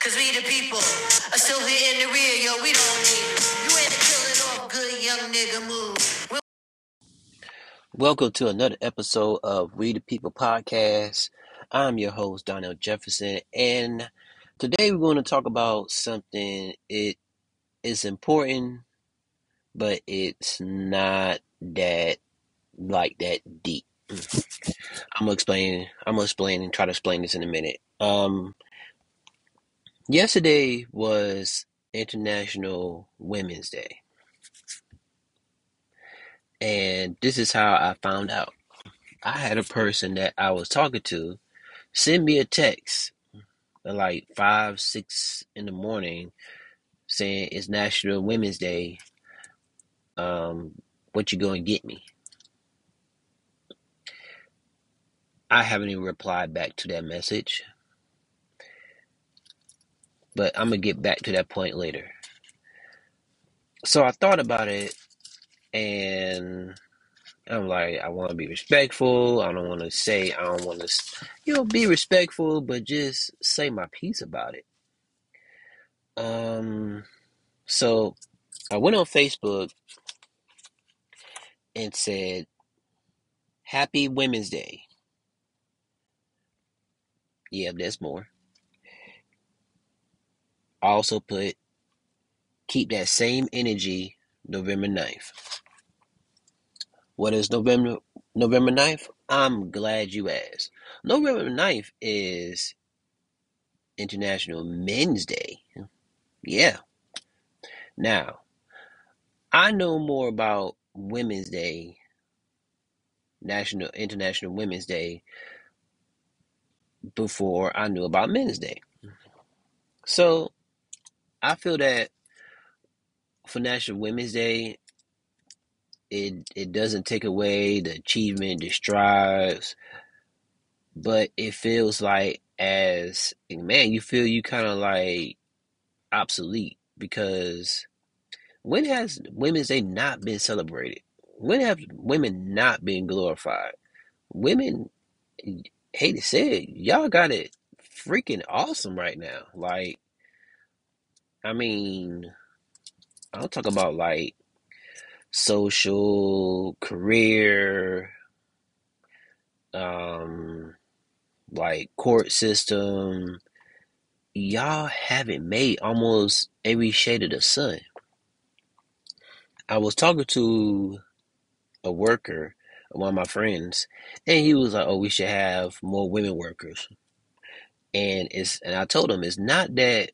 Cause we the people are still here in the rear, yo, we don't need. You ain't killing off good young nigga move. Welcome to another episode of We the People Podcast. I'm your host, Donnell Jefferson, and today we're going to talk about something it is important, but it's not that like that deep. Mm. I'm gonna explain I'm gonna explain and try to explain this in a minute. Um yesterday was International Women's Day, and this is how I found out. I had a person that I was talking to send me a text at like five, six in the morning saying it's National Women's Day. Um, what you going to get me? I haven't even replied back to that message, but I'm gonna get back to that point later. So I thought about it, and I'm like, I want to be respectful. I don't want to say, I don't want to, you know, be respectful, but just say my piece about it. Um, so I went on Facebook and said, Happy Women's Day. Yeah, there's more. Also put, keep that same energy November 9th. What is November November 9th? I'm glad you asked. November 9th is International Men's Day. Yeah. Now, I know more about Women's Day, National International Women's Day before I knew about Men's Day. So, I feel that for National Women's Day, it it doesn't take away the achievement, the strides, but it feels like as man, you feel you kind of like obsolete because when has Women's Day not been celebrated? When have women not been glorified? Women, hate to say it, y'all got it freaking awesome right now. Like, I mean, I'll talk about like social, career, um, like court system. Y'all haven't made almost every shade of the sun. I was talking to a worker, one of my friends, and he was like, "Oh, we should have more women workers." And it's and I told him it's not that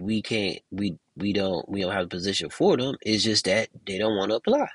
we can't we we don't we don't have a position for them. It's just that they don't want to apply.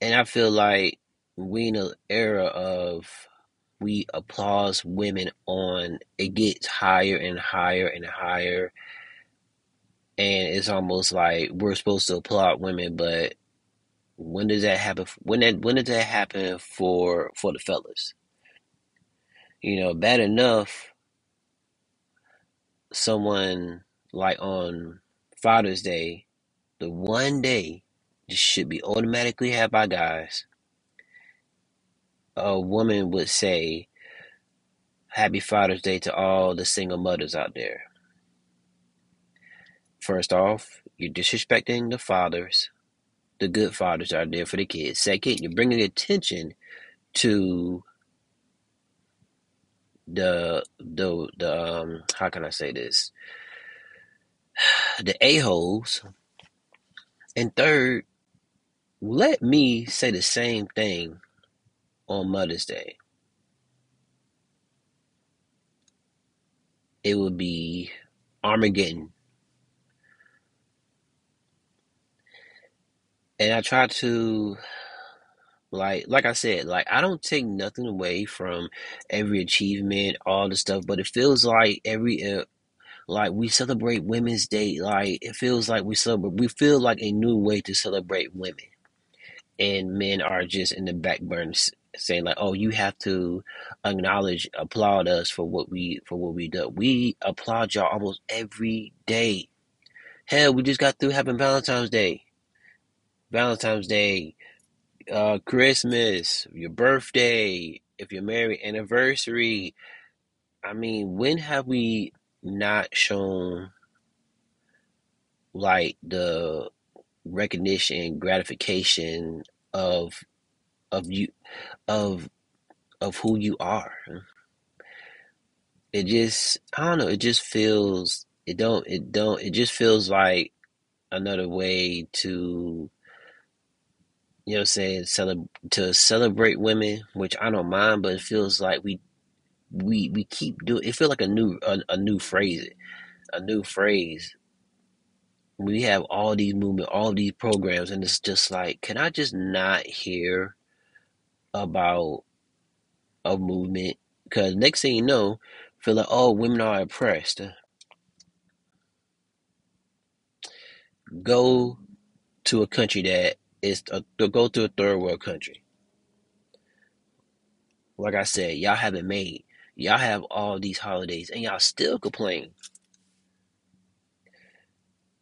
And I feel like we in an era of we applaud women on it gets higher and higher and higher and it's almost like we're supposed to applaud women but when does that happen when that when does that happen for for the fellas you know bad enough someone like on father's day the one day just should be automatically had by guys a woman would say happy father's day to all the single mothers out there First off, you're disrespecting the fathers, the good fathers out there for the kids. Second, you're bringing attention to the the the um how can I say this the a holes. And third, let me say the same thing on Mother's Day. It would be Armageddon. And I try to like like I said, like I don't take nothing away from every achievement, all the stuff, but it feels like every uh, like we celebrate Women's Day, like it feels like we celebrate we feel like a new way to celebrate women. And men are just in the back burner s- saying like, "Oh, you have to acknowledge, applaud us for what we for what we do." We applaud y'all almost every day. Hell, we just got through having Valentine's Day. Valentine's Day, uh, Christmas, your birthday, if you're married, anniversary. I mean, when have we not shown like the recognition, gratification of of you of of who you are. It just I don't know, it just feels it don't it don't it just feels like another way to you know what I'm saying celeb- to celebrate women, which I don't mind, but it feels like we we we keep doing it feels like a new a, a new phrase a new phrase. We have all these movement all these programs and it's just like can i just not hear about a movement? Because next thing you know feel like oh women are oppressed. Go to a country that is to go to a third world country like i said y'all haven't made y'all have all these holidays and y'all still complain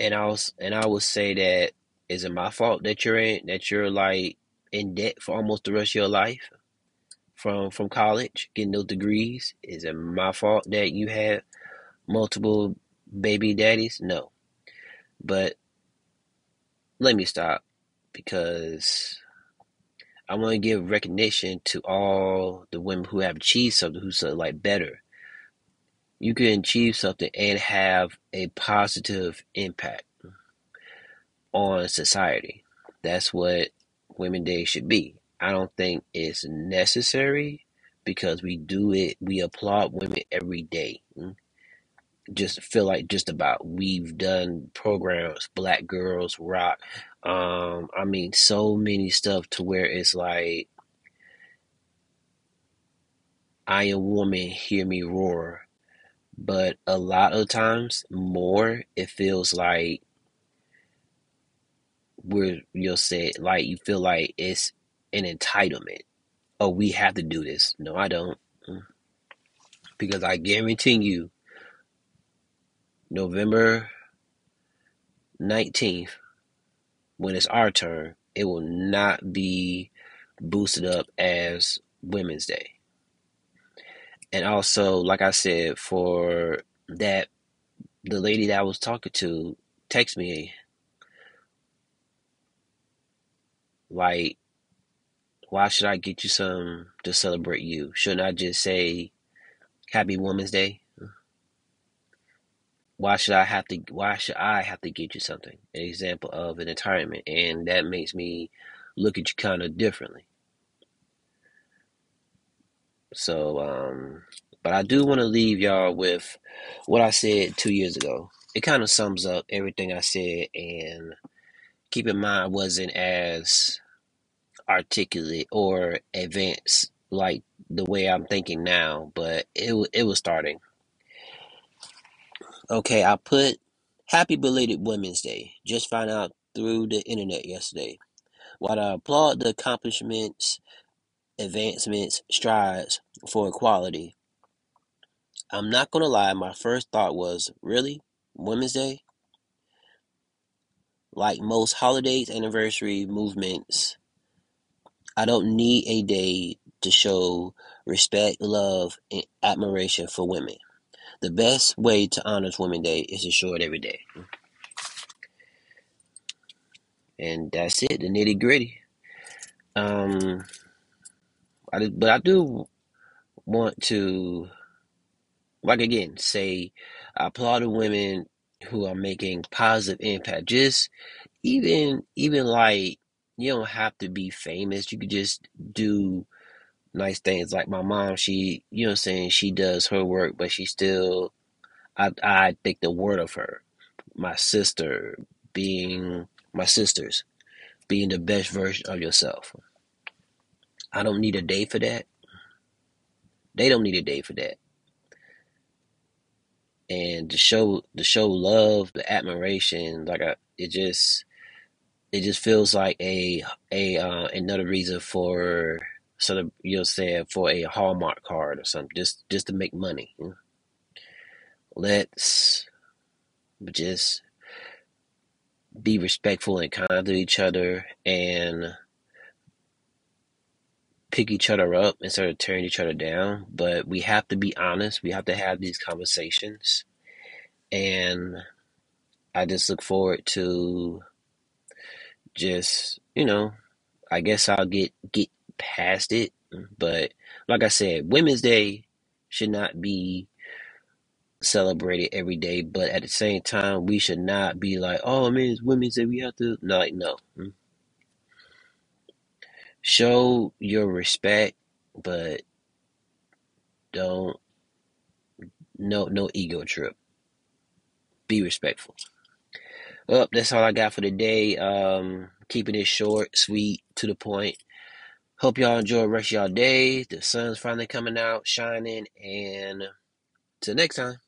and I was and I would say that is it my fault that you're in that you're like in debt for almost the rest of your life from from college getting those degrees? Is it my fault that you had multiple baby daddies? No, but let me stop because I want to give recognition to all the women who have achieved something who's like better. You can achieve something and have a positive impact on society. That's what Women Day should be. I don't think it's necessary because we do it, we applaud women every day. Just feel like just about we've done programs, Black Girls Rock. Um, I mean, so many stuff to where it's like, I am woman, hear me roar. But a lot of times, more, it feels like where you'll say like you feel like it's an entitlement. Oh, we have to do this. No, I don't. Mm. Because I guarantee you, November 19th, when it's our turn, it will not be boosted up as Women's Day. And also, like I said, for that, the lady that I was talking to text me like why should I get you some to celebrate you? Shouldn't I just say Happy Women's Day? Why should I have to why should I have to get you something? An example of an entitlement. And that makes me look at you kind of differently. So um but I do want to leave y'all with what I said two years ago. It kind of sums up everything I said and keep in mind I wasn't as articulate or advanced like the way I'm thinking now, but it it was starting. Okay, I put Happy belated Women's Day. Just found out through the internet yesterday. While I applaud the accomplishments, advancements, strides for equality, I'm not gonna lie, my first thought was, really? Women's Day? Like most holidays, anniversary movements, I don't need a day to show respect, love, and admiration for women. The best way to honor Women's Day is to show it every day. And that's it, the nitty gritty. Um, I, but I do want to, like again, say I applaud the women who are making positive impact. Just even, even like you don't have to be famous. You could just do nice things. Like my mom, she, you know, I'm saying she does her work, but she still, I, I think the word of her. My sister being my sisters, being the best version of yourself. I don't need a day for that. They don't need a day for that. And to show to show love, the admiration, like I, it just it just feels like a a uh, another reason for sort of you'll say for a Hallmark card or something, just just to make money. Let's just be respectful and kind to each other and pick each other up instead of tearing each other down. But we have to be honest. We have to have these conversations. And I just look forward to just, you know, I guess I'll get get past it. But like I said, Women's Day should not be celebrated every day. But at the same time, we should not be like, oh man, it's Women's Day. We have to no, like no. Show your respect, but don't no no ego trip. Be respectful. Well, that's all I got for today. Um, keeping it short, sweet, to the point. Hope y'all enjoy the rest of y'all day. The sun's finally coming out, shining, and till next time.